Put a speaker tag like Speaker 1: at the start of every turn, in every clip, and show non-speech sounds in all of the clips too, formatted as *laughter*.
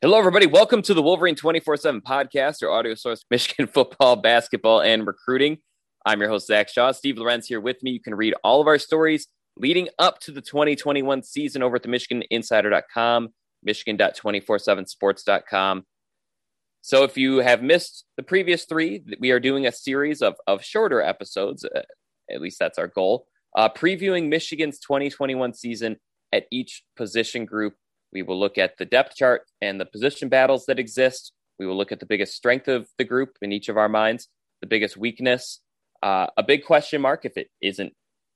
Speaker 1: Hello, everybody. Welcome to the Wolverine 24 7 podcast, your audio source, *laughs* Michigan football, basketball, and recruiting. I'm your host, Zach Shaw. Steve Lorenz here with me. You can read all of our stories leading up to the 2021 season over at the MichiganInsider.com, Michigan.247sports.com. So if you have missed the previous three, we are doing a series of, of shorter episodes. Uh, at least that's our goal. Uh, previewing Michigan's 2021 season at each position group we will look at the depth chart and the position battles that exist. We will look at the biggest strength of the group in each of our minds, the biggest weakness, uh, a big question mark if it isn't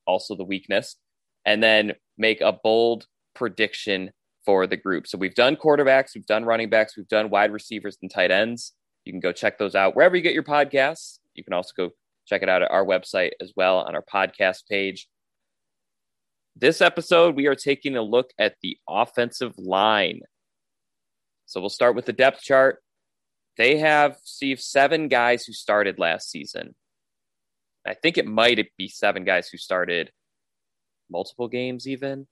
Speaker 1: also the weakness, and then make a bold prediction for the group. So we've done quarterbacks, we've done running backs, we've done wide receivers and tight ends. You can go check those out wherever you get your podcasts. You can also go check it out at our website as well on our podcast page. This episode, we are taking a look at the offensive line. So we'll start with the depth chart. They have, Steve, seven guys who started last season. I think it might be seven guys who started multiple games, even.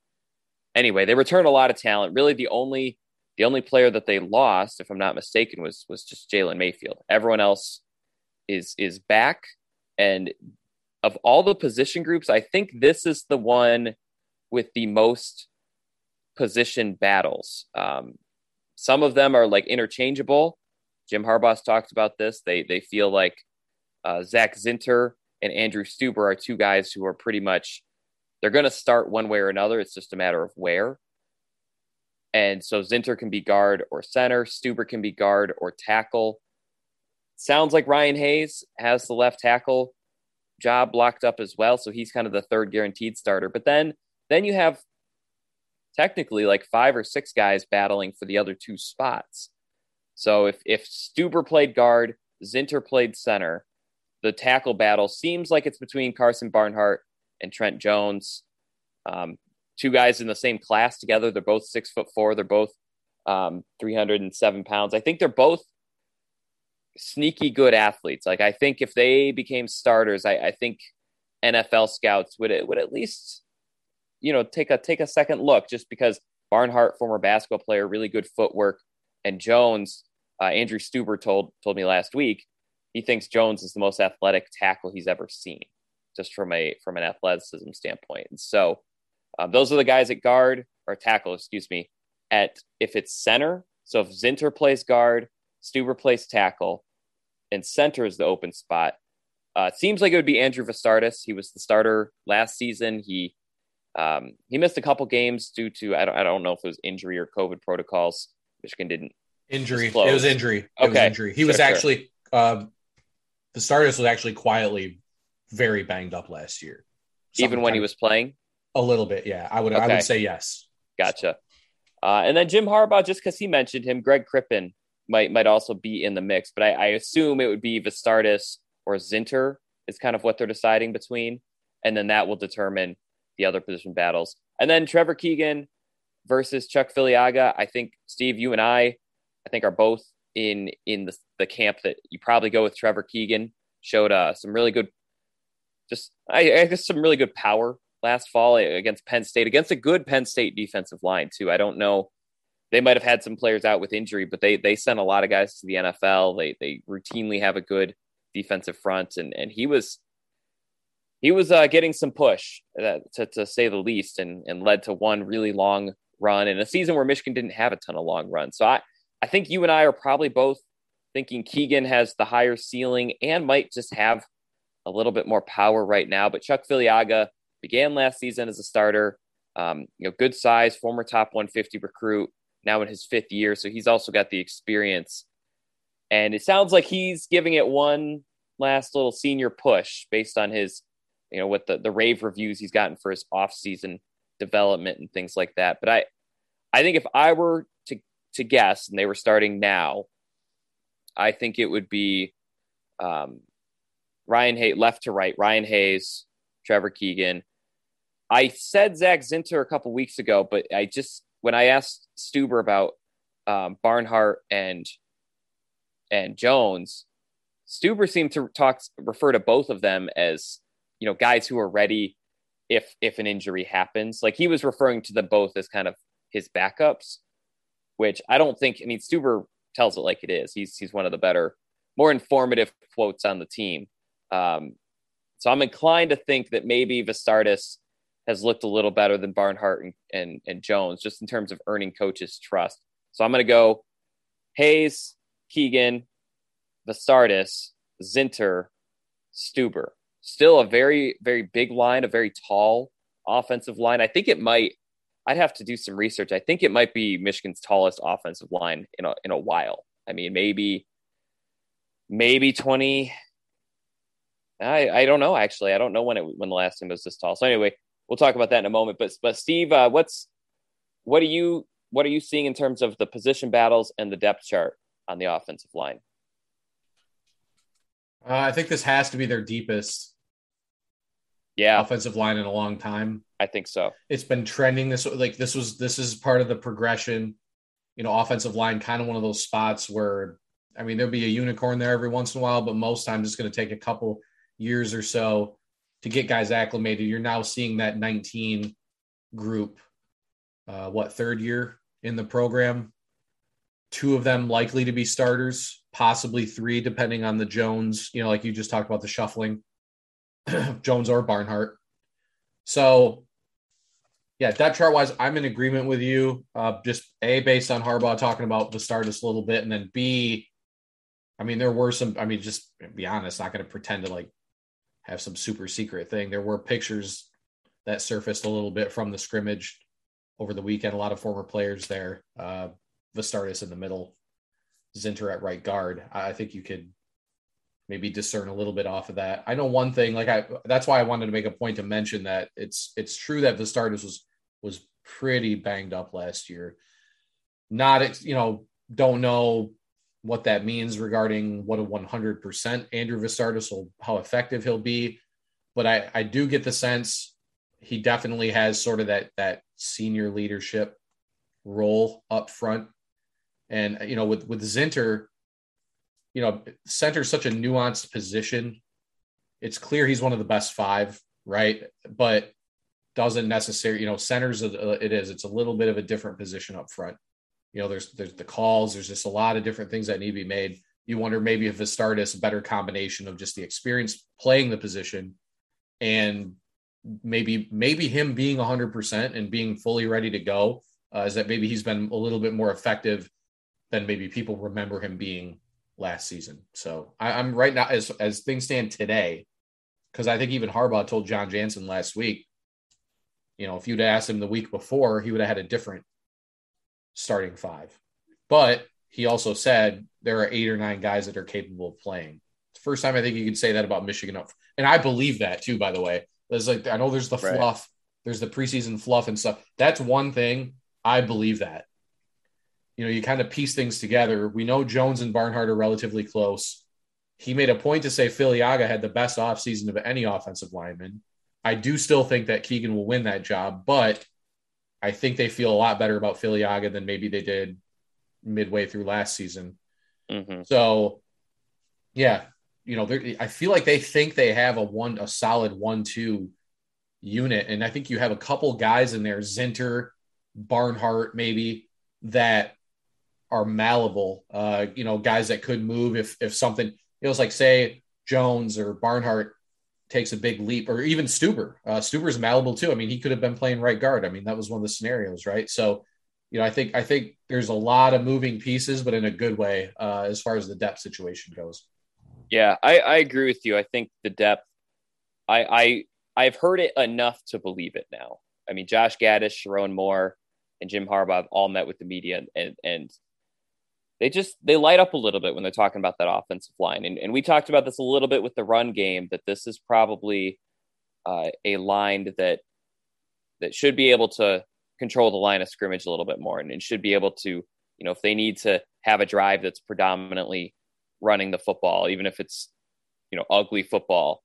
Speaker 1: Anyway, they return a lot of talent. Really, the only the only player that they lost, if I'm not mistaken, was was just Jalen Mayfield. Everyone else is is back, and of all the position groups, I think this is the one with the most position battles. Um, some of them are like interchangeable. Jim Harbaugh's talked about this. They they feel like uh, Zak Zinter and Andrew Stueber are two guys who are pretty much they're going to start one way or another. It's just a matter of where. And so Zinter can be guard or center. Stueber can be guard or tackle. Sounds like Ryan Hayes has the left tackle job locked up as well. So he's kind of the third guaranteed starter. But then then you have technically like five or six guys battling for the other two spots. So if if Stueber played guard, Zinter played center, the tackle battle seems like it's between Karsen Barnhart and Trent Jones. Um, two guys in the same class together. They're both six foot four. They're both um, 307 pounds. I think they're both sneaky good athletes. Like I think if they became starters, I, I think NFL scouts would would at least you know take a take a second look just because Barnhart, former basketball player, really good footwork, and Jones, uh, Andrew Stueber told told me last week he thinks Jones is the most athletic tackle he's ever seen, just from a from an athleticism standpoint. And so um, those are the guys at guard or tackle, excuse me. At if it's center, so if Zinter plays guard, Stueber plays tackle, and center is the open spot. Uh, seems like it would be Andrew Vastardis. He was the starter last season. He um, he missed a couple games due to I don't I don't know if it was injury or COVID protocols. Michigan didn't
Speaker 2: injury. Disclose. It was injury. It okay. was injury. He sure, was actually sure. um, Vastardis was actually quietly very banged up last year.
Speaker 1: Even when he was playing,
Speaker 2: a little bit. Yeah, I would. Okay. I would say yes.
Speaker 1: Gotcha. Uh, and then Jim Harbaugh, just because he mentioned him, Greg Crippen might might also be in the mix, but I, I assume it would be Vastardis or Zinter is kind of what they're deciding between, and then that will determine the other position battles. And then Trevor Keegan versus Chuck Filiaga. I think Steve, you and I, I think are both in in the, the camp that you probably go with Trevor Keegan. Showed uh, some really good, just I, I guess some really good power last fall against Penn State, against a good Penn State defensive line too. I don't know. They might have had some players out with injury, but they they sent a lot of guys to the NFL. They they routinely have a good defensive front, and and he was he was uh, getting some push, uh, to, to say the least, and, and led to one really long run in a season where Michigan didn't have a ton of long runs. So I, I think you and I are probably both thinking Keegan has the higher ceiling and might just have a little bit more power right now. But Chuck Filiaga began last season as a starter. Um, you know, good size, former top 150 recruit, now in his fifth year. So he's also got the experience. And it sounds like he's giving it one last little senior push based on his you know, with the, the rave reviews he's gotten for his off-season development and things like that. But I, I think if I were to to guess, and they were starting now, I think it would be um, Ryan Hayes, left to right, Ryan Hayes, Trevor Keegan. I said Zak Zinter a couple weeks ago, but I just when I asked Stueber about um, Barnhart and and Jones, Stueber seemed to talk refer to both of them as you know guys who are ready if if an injury happens. Like he was referring to them both as kind of his backups, which I don't think. I mean, Stueber tells it like it is. He's he's one of the better, more informative quotes on the team. Um, so I'm inclined to think that maybe Vastardis has looked a little better than Barnhart and, and, and Jones, just in terms of earning coaches' trust. So I'm going to go Hayes, Keegan, Vastardis, Zinter, Stueber. Still a very, very big line, a very tall offensive line. I think it might, I'd have to do some research. I think it might be Michigan's tallest offensive line in a, in a while. I mean, maybe, maybe 20. I, I don't know, actually. I don't know when it, when the last time was this tall. So anyway, we'll talk about that in a moment. But, but Steve, uh, what's, what are you, what are you seeing in terms of the position battles and the depth chart on the offensive line?
Speaker 2: Uh, I think this has to be their deepest
Speaker 1: yeah
Speaker 2: offensive line in a long time.
Speaker 1: I think so.
Speaker 2: It's been trending this like this was this is part of the progression. You know, offensive line kind of one of those spots where I mean there'll be a unicorn there every once in a while, but most times it's going to take a couple years or so to get guys acclimated. You're now seeing that 19 group, uh, what third year in the program? Two of them likely to be starters, possibly three, depending on the Jones. You know, like you just talked about the shuffling. *clears throat* Jones or Barnhart. So, yeah, depth chart wise, I'm in agreement with you. Uh, just A, based on Harbaugh talking about the start a little bit, and then B, I mean, there were some, I mean, just be honest, not going to pretend to like have some super secret thing. There were pictures that surfaced a little bit from the scrimmage over the weekend. A lot of former players there. Uh, Vastardis in the middle, Zinter at right guard. I think you could maybe discern a little bit off of that. I know one thing, like I that's why I wanted to make a point to mention that it's it's true that Vastardis was was pretty banged up last year. Not you know, don't know what that means regarding what a 100% Andrew Vastardis will how effective he'll be, but I I do get the sense he definitely has sort of that that senior leadership role up front. And you know, with with Zinter, you know, center is such a nuanced position. It's clear he's one of the best five, right? But doesn't necessarily, you know, centers it is. It's a little bit of a different position up front. You know, there's there's the calls. There's just a lot of different things that need to be made. You wonder maybe if Vastardis a better combination of just the experience playing the position and maybe maybe him being 100% and being fully ready to go uh, is that maybe he's been a little bit more effective than maybe people remember him being last season. So I, am right now as as things stand today, because I think even Harbaugh told Jon Jansen last week, you know, if you'd asked him the week before, he would have had a different starting five. But he also said there are eight or nine guys that are capable of playing. It's the first time I think you can say that about Michigan. And I believe that too, by the way. There's like I know there's the right. fluff, there's the preseason fluff and stuff. That's one thing. I believe that you know, you kind of piece things together. We know Jones and Barnhart are relatively close. He made a point to say Filiaga had the best offseason of any offensive lineman. I do still think that Keegan will win that job, but I think they feel a lot better about Filiaga than maybe they did midway through last season. Mm-hmm. So, yeah, you know, I feel like they think they have a one, a solid one-two unit, and I think you have a couple guys in there, Zinter, Barnhart, maybe that are malleable. Uh, you know, guys that could move if if something it was like say Jones or Barnhart takes a big leap, or even Stueber. Uh, Stueber's malleable too. I mean, he could have been playing right guard. I mean, that was one of the scenarios, right? So, you know, I think I think there's a lot of moving pieces, but in a good way uh, as far as the depth situation goes.
Speaker 1: Yeah, I, I agree with you. I think the depth. I I I've heard it enough to believe it now. I mean, Josh Gattis, Sherrone Moore, and Jim Harbaugh all met with the media and and they just they light up a little bit when they're talking about that offensive line. And, and we talked about this a little bit with the run game that this is probably uh, a line that that should be able to control the line of scrimmage a little bit more and, and should be able to You know, if they need to have a drive that's predominantly running the football, even if it's, you know, ugly football,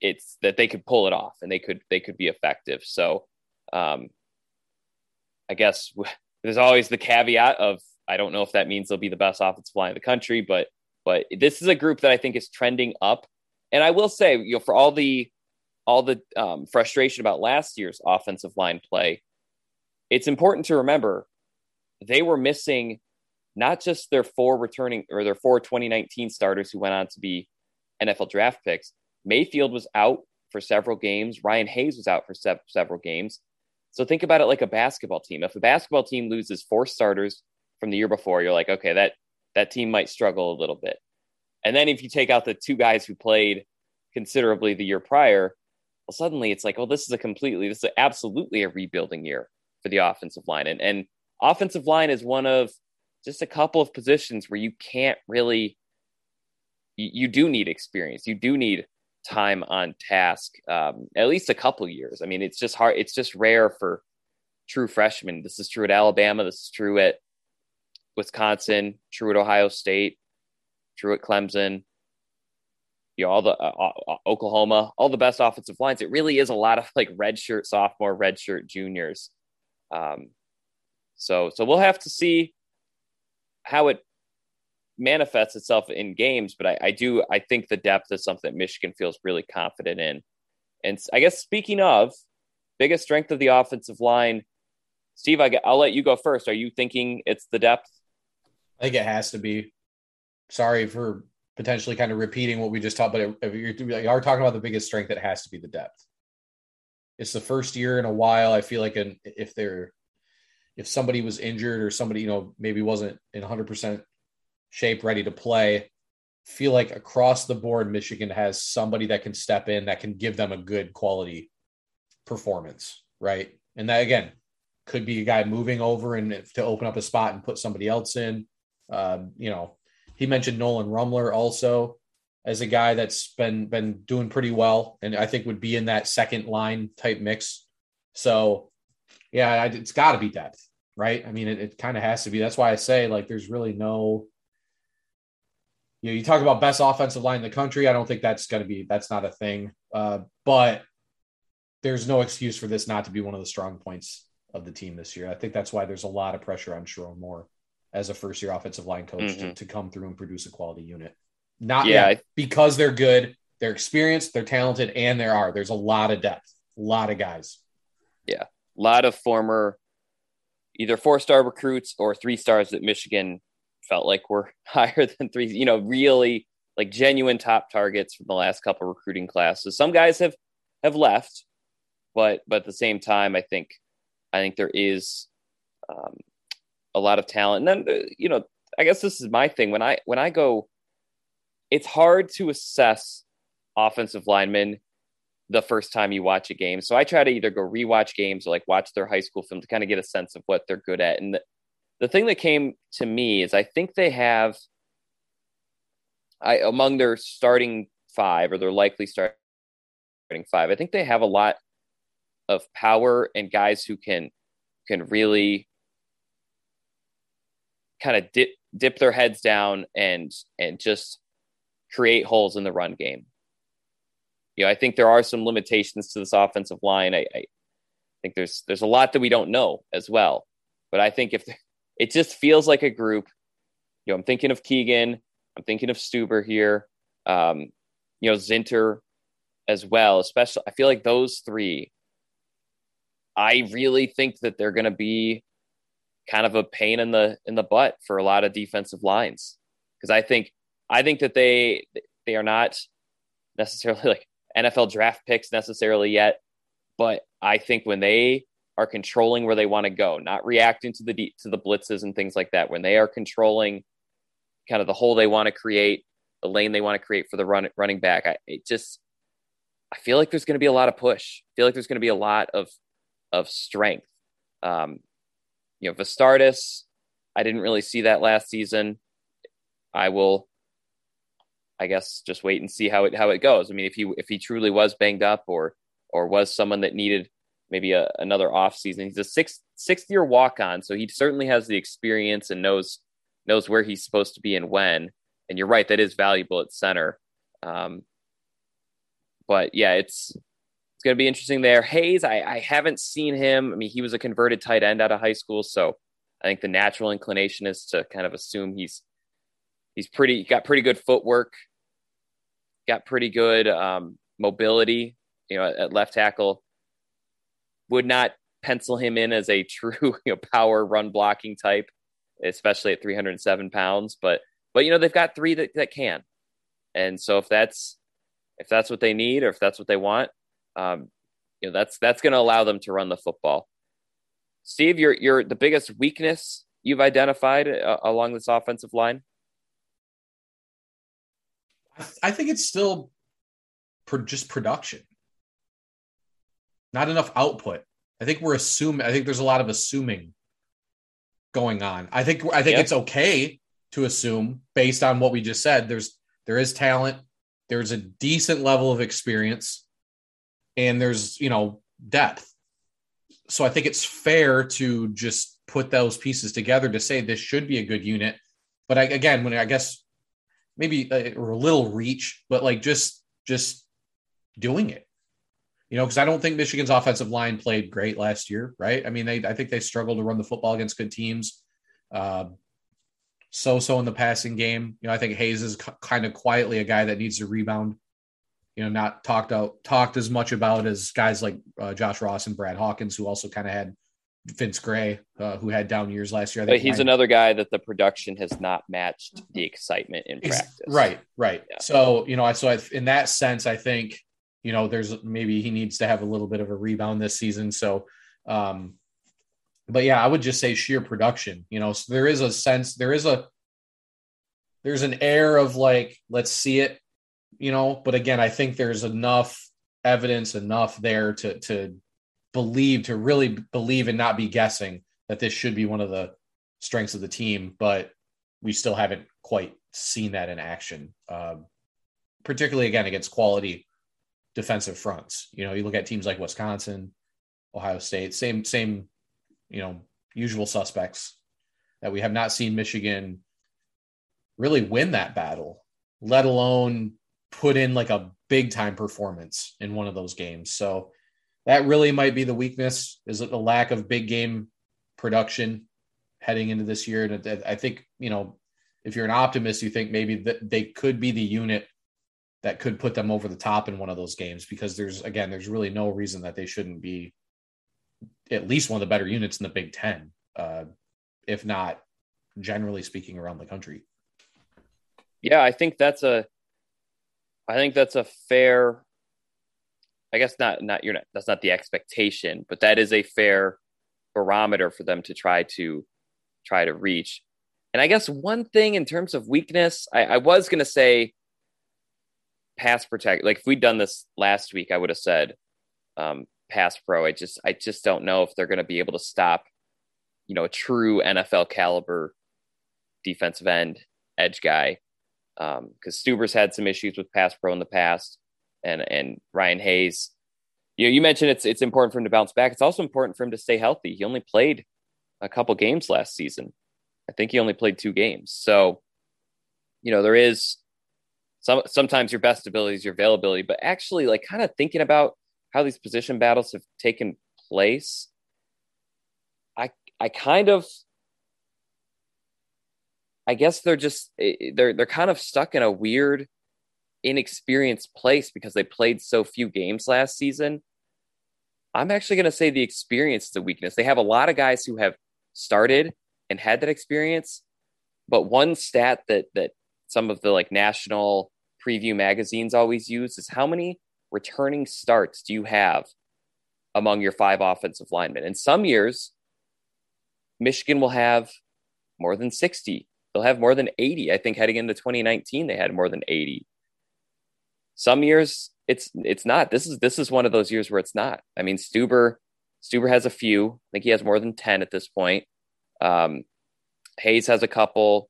Speaker 1: it's that they could pull it off and they could they could be effective. So um I guess *laughs* there's always the caveat of I don't know if that means they'll be the best offensive line in the country, but but this is a group that I think is trending up. And I will say, you know, for all the all the um, frustration about last year's offensive line play, it's important to remember they were missing not just their four returning or their four 2019 starters who went on to be NFL draft picks. Mayfield was out for several games. Ryan Hayes was out for se- several games. So think about it like a basketball team. If a basketball team loses four starters from the year before, you're like, okay, that that team might struggle a little bit. And then if you take out the two guys who played considerably the year prior, well, suddenly it's like, oh, this is a completely, this is absolutely a rebuilding year for the offensive line. And, and offensive line is one of just a couple of positions where you can't really, you, you do need experience. You do need time on task, um, at least a couple years. I mean, it's just hard. It's just rare for true freshmen. This is true at Alabama. This is true at Wisconsin, true at Ohio State, true at Clemson, you know, all the uh, uh, Oklahoma, all the best offensive lines. It really is a lot of like redshirt sophomore, redshirt juniors. Um, so, so we'll have to see how it manifests itself in games. But I, I do, I think the depth is something that Michigan feels really confident in. And I guess speaking of biggest strength of the offensive line, Steve, I, will let you go first. Are you thinking it's the depth?
Speaker 2: I think it has to be. Sorry for potentially kind of repeating what we just talked, but if you're, are talking about the biggest strength, it has to be the depth. It's the first year in a while. I feel like an, if they're if somebody was injured or somebody you know maybe wasn't in 100% shape, ready to play, feel like across the board, Michigan has somebody that can step in that can give them a good quality performance, right? And that again could be a guy moving over and to open up a spot and put somebody else in. Um, you know, he mentioned Nolan Rumler also as a guy that's been been doing pretty well, and I think would be in that second line type mix. So, yeah, it's got to be depth, right? I mean, it, it kind of has to be. That's why I say like, there's really no. You know, you talk about best offensive line in the country. I don't think that's going to be that's not a thing. Uh, but there's no excuse for this not to be one of the strong points of the team this year. I think that's why there's a lot of pressure on Sherrone Moore as a first year offensive line coach mm-hmm. to, to come through and produce a quality unit. Not yeah, yet, because they're good, they're experienced, they're talented, and there are. There's a lot of depth, a lot of guys.
Speaker 1: Yeah. A lot of former either four star recruits or three stars that Michigan felt like were *laughs* higher than three, you know, really like genuine top targets from the last couple recruiting classes. Some guys have have left, but but at the same time, I think I think there is um, a lot of talent. And then uh, you know, I guess this is my thing when I when I go, it's hard to assess offensive linemen the first time you watch a game. So I try to either go rewatch games or like watch their high school film to kind of get a sense of what they're good at. And the, the thing that came to me is I think they have I among their starting five or their likely starting five, I think they have a lot of power and guys who can can really kind of dip dip their heads down and and just create holes in the run game. You know, I think there are some limitations to this offensive line. I, I think there's there's a lot that we don't know as well. But I think if it just feels like a group, you know, I'm thinking of Keegan, I'm thinking of Stueber here, um, you know, Zinter as well. Especially, I feel like those three. I really think that they're going to be kind of a pain in the in the butt for a lot of defensive lines because I think I think that they they are not necessarily *laughs* like NFL draft picks necessarily yet, but I think when they are controlling where they want to go, not reacting to the to the blitzes and things like that, when they are controlling kind of the hole they want to create, the lane they want to create for the run, running back, I it just I feel like there's going to be a lot of push. I feel like there's going to be a lot of of strength. Um, you know, Vastardis, I didn't really see that last season. I will, I guess, just wait and see how it how it goes. I mean, if he if he truly was banged up or or was someone that needed maybe a, another off season. He's a sixth sixth year walk on, so he certainly has the experience and knows knows where he's supposed to be and when. And you're right, that is valuable at center. Um, but yeah, it's it's going to be interesting there. Hayes, I, I haven't seen him. I mean, he was a converted tight end out of high school, so I think the natural inclination is to kind of assume he's he's pretty got pretty good footwork, got pretty good um, mobility. You know, at left tackle, would not pencil him in as a *laughs* true you know, power run blocking type, especially at 307 pounds. But but you know they've got three that, that can, and so if that's if that's what they need or if that's what they want, um, you know that's that's going to allow them to run the football. Steve, you're you're the biggest weakness you've identified uh, along this offensive line.
Speaker 2: I think it's still just production not enough output. I think we're assuming. I think there's a lot of assuming going on. I think I think yep. it's okay to assume based on what we just said. There's there is talent. There's a decent level of experience, and there's you know depth. So I think it's fair to just put those pieces together to say this should be a good unit. But I, again, when I guess maybe a, or a little reach, but like just just doing it you know, because I don't think Michigan's offensive line played great last year, right? I mean, they I think they struggled to run the football against good teams. Uh, so so in the passing game. You know, I think Hayes is c- kind of quietly a guy that needs to rebound. You know, not talked out talked as much about as guys like uh, Josh Ross and Brad Hawkins, who also kind of had Vince Gray, uh, who had down years last year.
Speaker 1: but he's another guy that the production has not matched the excitement in practice.
Speaker 2: Right, right. Yeah. So you know, I so I, in that sense, I think you know, there's maybe he needs to have a little bit of a rebound this season. So, um, but yeah, I would just say sheer production, you know, so there is a sense, there is a, there's an air of like, let's see it, you know, but again, I think there's enough evidence, enough there to, to believe, to really believe and not be guessing that this should be one of the strengths of the team, but we still haven't quite seen that in action. Um, particularly again against quality defensive fronts. You know, you look at teams like Wisconsin, Ohio State, same same, you know, usual suspects that we have not seen Michigan really win that battle, let alone put in like a big time performance in one of those games. So that really might be the weakness is the lack of big game production heading into this year. And I think, you know, if you're an optimist, you think maybe that they could be the unit that could put them over the top in one of those games because there's again there's really no reason that they shouldn't be at least one of the better units in the Big Ten, uh, if not generally speaking around the country.
Speaker 1: Yeah, I think that's a, I think that's a fair. I guess not not you're not that's not the expectation, but that is a fair barometer for them to try to try to reach. And I guess one thing in terms of weakness, I, I was going to say pass protect. Like if we'd done this last week, I would have said um, pass pro. I just I just don't know if they're going to be able to stop, you know, a true NFL caliber defensive end edge guy. Because um, Stueber's had some issues with pass pro in the past, and and Ryan Hayes. You know, you mentioned it's it's important for him to bounce back. It's also important for him to stay healthy. He only played a couple games last season. I think he only played two games. So, you know, there is some sometimes your best ability is your availability, but actually like kind of thinking about how these position battles have taken place, I I kind of I guess they're just eh, eh, they're they're kind of stuck in a weird inexperienced place because they played so few games last season. I'm actually going to say the experience is a weakness. They have a lot of guys who have started and had that experience, but one stat that that some of the like national preview magazines always use is how many returning starts do you have among your five offensive linemen? In some years, Michigan will have more than 60. They'll have more than 80. I think heading into 2019, they had more than 80. Some years it's it's not. This is this is one of those years where it's not. I mean, Stueber Stueber has a few. I think he has more than 10 at this point. Um, Hayes has a couple.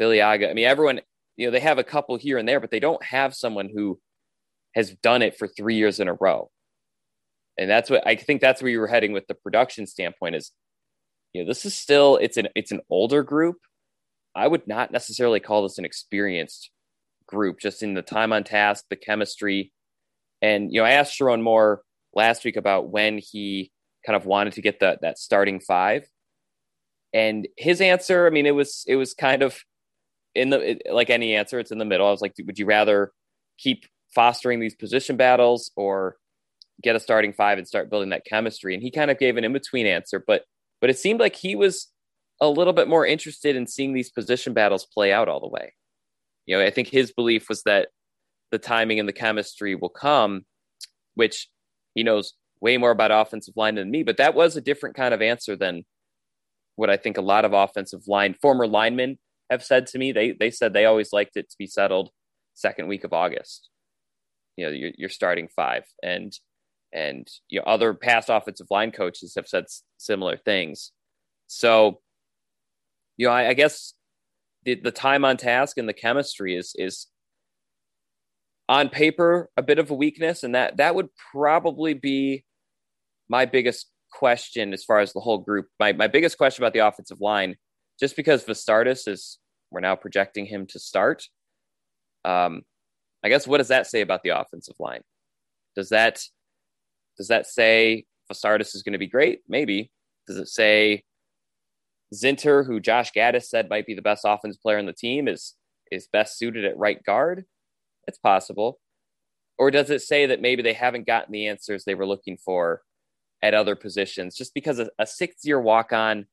Speaker 1: Filiaga. I mean, everyone you know, they have a couple here and there, but they don't have someone who has done it for three years in a row. and that's what I think that's where you were heading with the production standpoint is, you know, this is still it's an it's an older group. I would not necessarily call this an experienced group, just in the time on task, the chemistry, and you know, I asked Sherrone Moore last week about when he kind of wanted to get that that starting five, and his answer, I mean, it was it was kind of in the it, like any answer, it's in the middle. I was like, would you rather keep fostering these position battles or get a starting five and start building that chemistry? And he kind of gave an in between answer, but but it seemed like he was a little bit more interested in seeing these position battles play out all the way. You know, I think his belief was that the timing and the chemistry will come, which he knows way more about offensive line than me, but that was a different kind of answer than what I think a lot of offensive line former linemen have said to me. They they said they always liked it to be settled second week of August. You know, you're, you're starting five, and and you know other past offensive line coaches have said similar things. So, you know, I, I guess the the time on task and the chemistry is is on paper a bit of a weakness, and that that would probably be my biggest question as far as the whole group. My my biggest question about the offensive line, just because Vastardis is we're now projecting him to start. Um, I guess what does that say about the offensive line? Does that does that say Vastardis is going to be great? Maybe. Does it say Zinter, who Josh Gattis said might be the best offense player on the team, is is best suited at right guard? It's possible. Or does it say that maybe they haven't gotten the answers they were looking for at other positions? Just because a, a sixth year walk on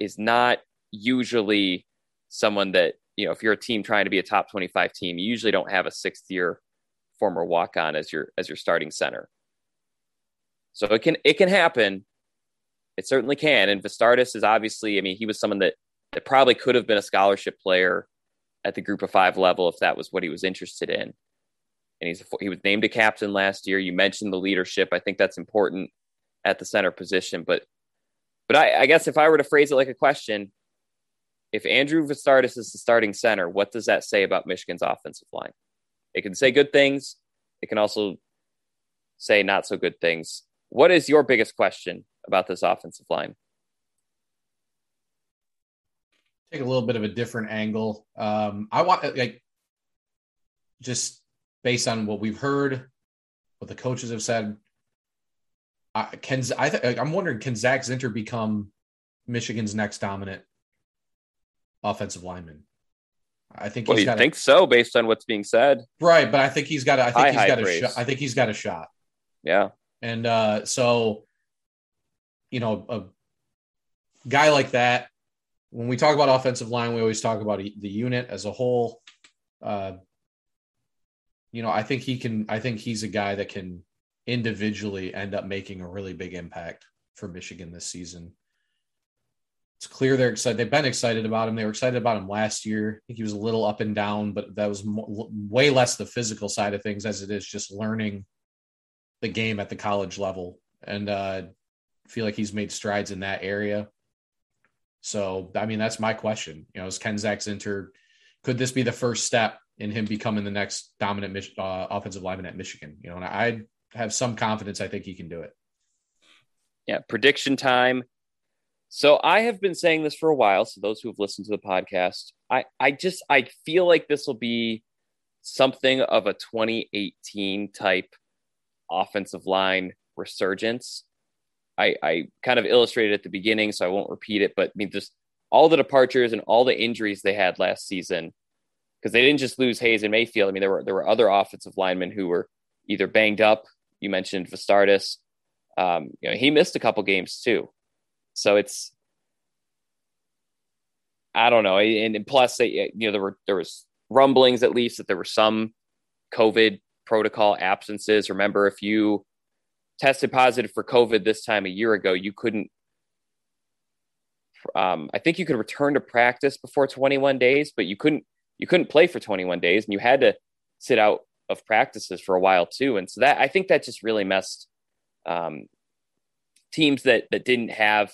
Speaker 1: is not usually someone that, you know, if you're a team trying to be a top 25 team, you usually don't have a sixth year former walk on as your as your starting center. So it can it can happen. It certainly can. And Vastardis is obviously, I mean, he was someone that that probably could have been a scholarship player at the group of five level if that was what he was interested in. And he's he was named a captain last year. You mentioned the leadership. I think that's important at the center position. But but I, I guess if I were to phrase it like a question, if Andrew Vastardis is the starting center, what does that say about Michigan's offensive line? It can say good things. It can also say not so good things. What is your biggest question about this offensive line?
Speaker 2: take a little bit of a different angle. Um, I want like just based on what we've heard, what the coaches have said. Uh, can I? Th- I'm wondering, can Zak Zinter become Michigan's next dominant offensive lineman? I think
Speaker 1: well,
Speaker 2: he's
Speaker 1: got. think so, based on what's being said.
Speaker 2: Right, but I think he's got. A, I think high, he's got a shot. I think he's got a shot.
Speaker 1: Yeah,
Speaker 2: and uh, so, you know, a guy like that when we talk about offensive line, we always talk about the unit as a whole. Uh, you know, I think he can. I think he's a guy that can individually end up making a really big impact for Michigan this season. It's clear they're excited. They've been excited about him. They were excited about him last year. I think he was a little up and down, but that was way less the physical side of things as it is just learning the game at the college level. And uh, feel like he's made strides in that area. So, I mean, that's my question. You know, is Ken Zak Zinter, could this be the first step in him becoming the next dominant uh, offensive lineman at Michigan? You know, and I have some confidence I think he can do it.
Speaker 1: Yeah, prediction time. So I have been saying this for a while. So those who have listened to the podcast, I, I just I feel like this will be something of a 2018 type offensive line resurgence. I, I kind of illustrated at the beginning, so I won't repeat it. But I mean, just all the departures and all the injuries they had last season, because they didn't just lose Hayes and Mayfield. I mean, there were there were other offensive linemen who were either banged up. You mentioned Vastardis. Um, you know, he missed a couple games too. So it's I don't know. And, and plus, they, you know, there were there was rumblings at least that there were some COVID protocol absences. Remember, if you tested positive for COVID this time a year ago, you couldn't. Um, I think you could return to practice before 21 days, but you couldn't. You couldn't play for 21 days, and you had to sit out of practices for a while too. And so that I think that just really messed um, teams that that didn't have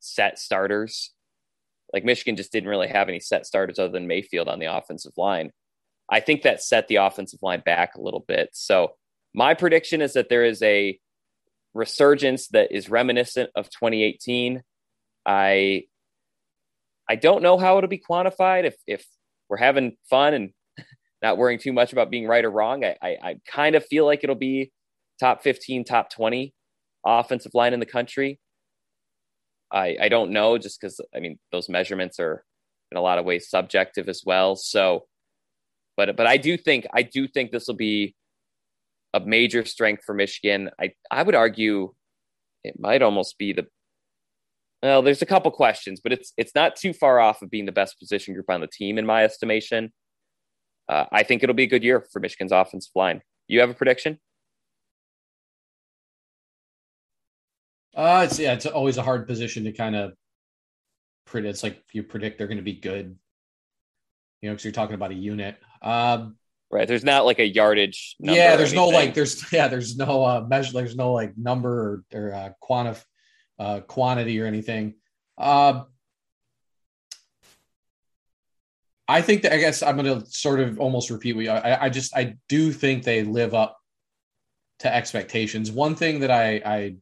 Speaker 1: set starters. Like Michigan just didn't really have any set starters other than Mayfield on the offensive line. I think that set the offensive line back a little bit. So my prediction is that there is a resurgence that is reminiscent of 2018. I I don't know how it'll be quantified. If if we're having fun and *laughs* not worrying too much about being right or wrong, I, I, I kind of feel like it'll be top 15, top 20 offensive line in the country. I I don't know just because I mean those measurements are in a lot of ways subjective as well. So, but but I do think I do think this will be a major strength for Michigan. I I would argue it might almost be the well, there's a couple questions, but it's it's not too far off of being the best position group on the team in my estimation. Uh, I think it'll be a good year for Michigan's offensive line. You have a prediction?
Speaker 2: Uh, it's yeah, it's always a hard position to kind of predict. It's like you predict they're going to be good, you know, because you're talking about a unit. Um,
Speaker 1: right. There's not like a yardage.
Speaker 2: yeah, there's no like there's *laughs* yeah there's no uh, measure. There's no like number or, or uh, quantif uh, quantity or anything. Uh, I think that I guess I'm going to sort of almost repeat what you, I, I just I do think they live up to expectations. One thing that I I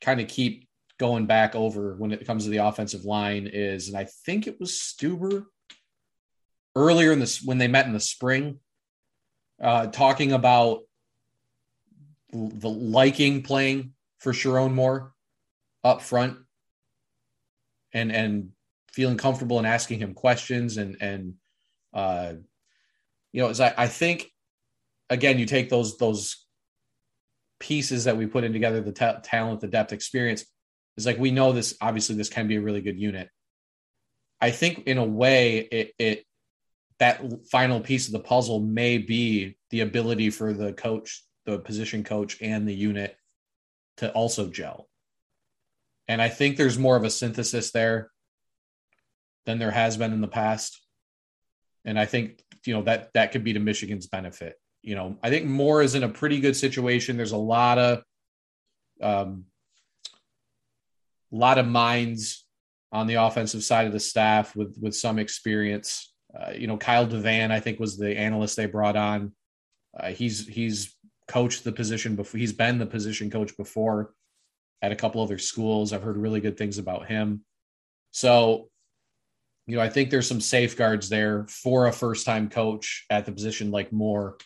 Speaker 2: kind of keep going back over when it comes to the offensive line is, and I think it was Stueber earlier in this when they met in the spring, uh, talking about the liking playing for Sherrone Moore up front and and feeling comfortable and asking him questions and and uh you know as I, I think again you take those those pieces that we put in together the ta- talent the depth experience is like we know this obviously this can be a really good unit. I think in a way it it that final piece of the puzzle may be the ability for the coach the position coach and the unit to also gel and I think there's more of a synthesis there than there has been in the past. And I think, you know, that that could be to Michigan's benefit. You know, I think Moore is in a pretty good situation. There's a lot of um a lot of minds on the offensive side of the staff with with some experience. Uh, you know, Kyle DeVan, I think, was the analyst they brought on. Uh, he's he's coached the position before. He's been the position coach before at a couple other schools. I've heard really good things about him. So, you know, I think there's some safeguards there for a first time coach at the position like Moore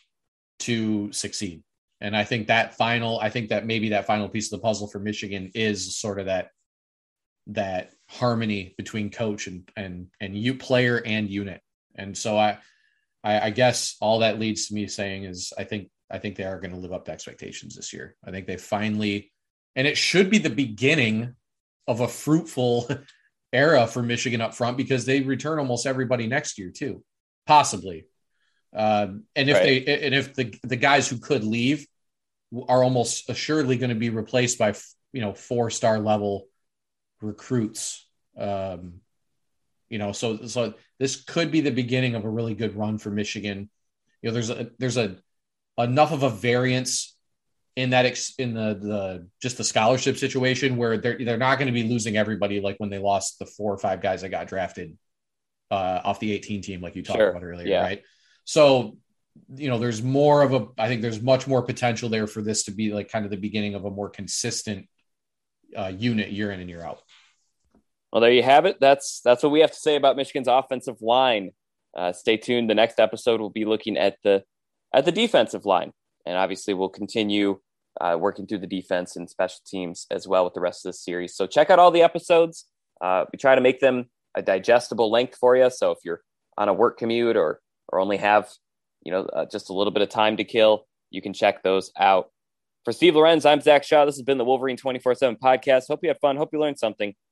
Speaker 2: to succeed. And I think that final, I think that maybe that final piece of the puzzle for Michigan is sort of that that harmony between coach and and and you player and unit. And so I, I I guess all that leads to me saying is I think I think they are going to live up to expectations this year. I think they finally and it should be the beginning of a fruitful *laughs* era for Michigan up front because they return almost everybody next year too, possibly. Um, and if right. they and if the the guys who could leave are almost assuredly going to be replaced by you know four star level recruits. Um, you know, so so this could be the beginning of a really good run for Michigan. You know, there's a there's a enough of a variance in that ex, in the the just the scholarship situation where they're they're not going to be losing everybody like when they lost the four or five guys that got drafted uh, off the 18 team like you talked sure. about earlier, yeah. right? So you know, there's more of a I think there's much more potential there for this to be like kind of the beginning of a more consistent uh, unit year in and year out.
Speaker 1: Well, there you have it. That's that's what we have to say about Michigan's offensive line. Uh, stay tuned. The next episode will be looking at the at the defensive line and obviously we'll continue uh, working through the defense and special teams as well with the rest of the series. So check out all the episodes. Uh, we try to make them a digestible length for you. So if you're on a work commute or or only have you know uh, just a little bit of time to kill, you can check those out. For Steve Lorenz, I'm Zach Shaw. This has been the Wolverine 24 7 podcast. Hope you had fun. Hope you learned something.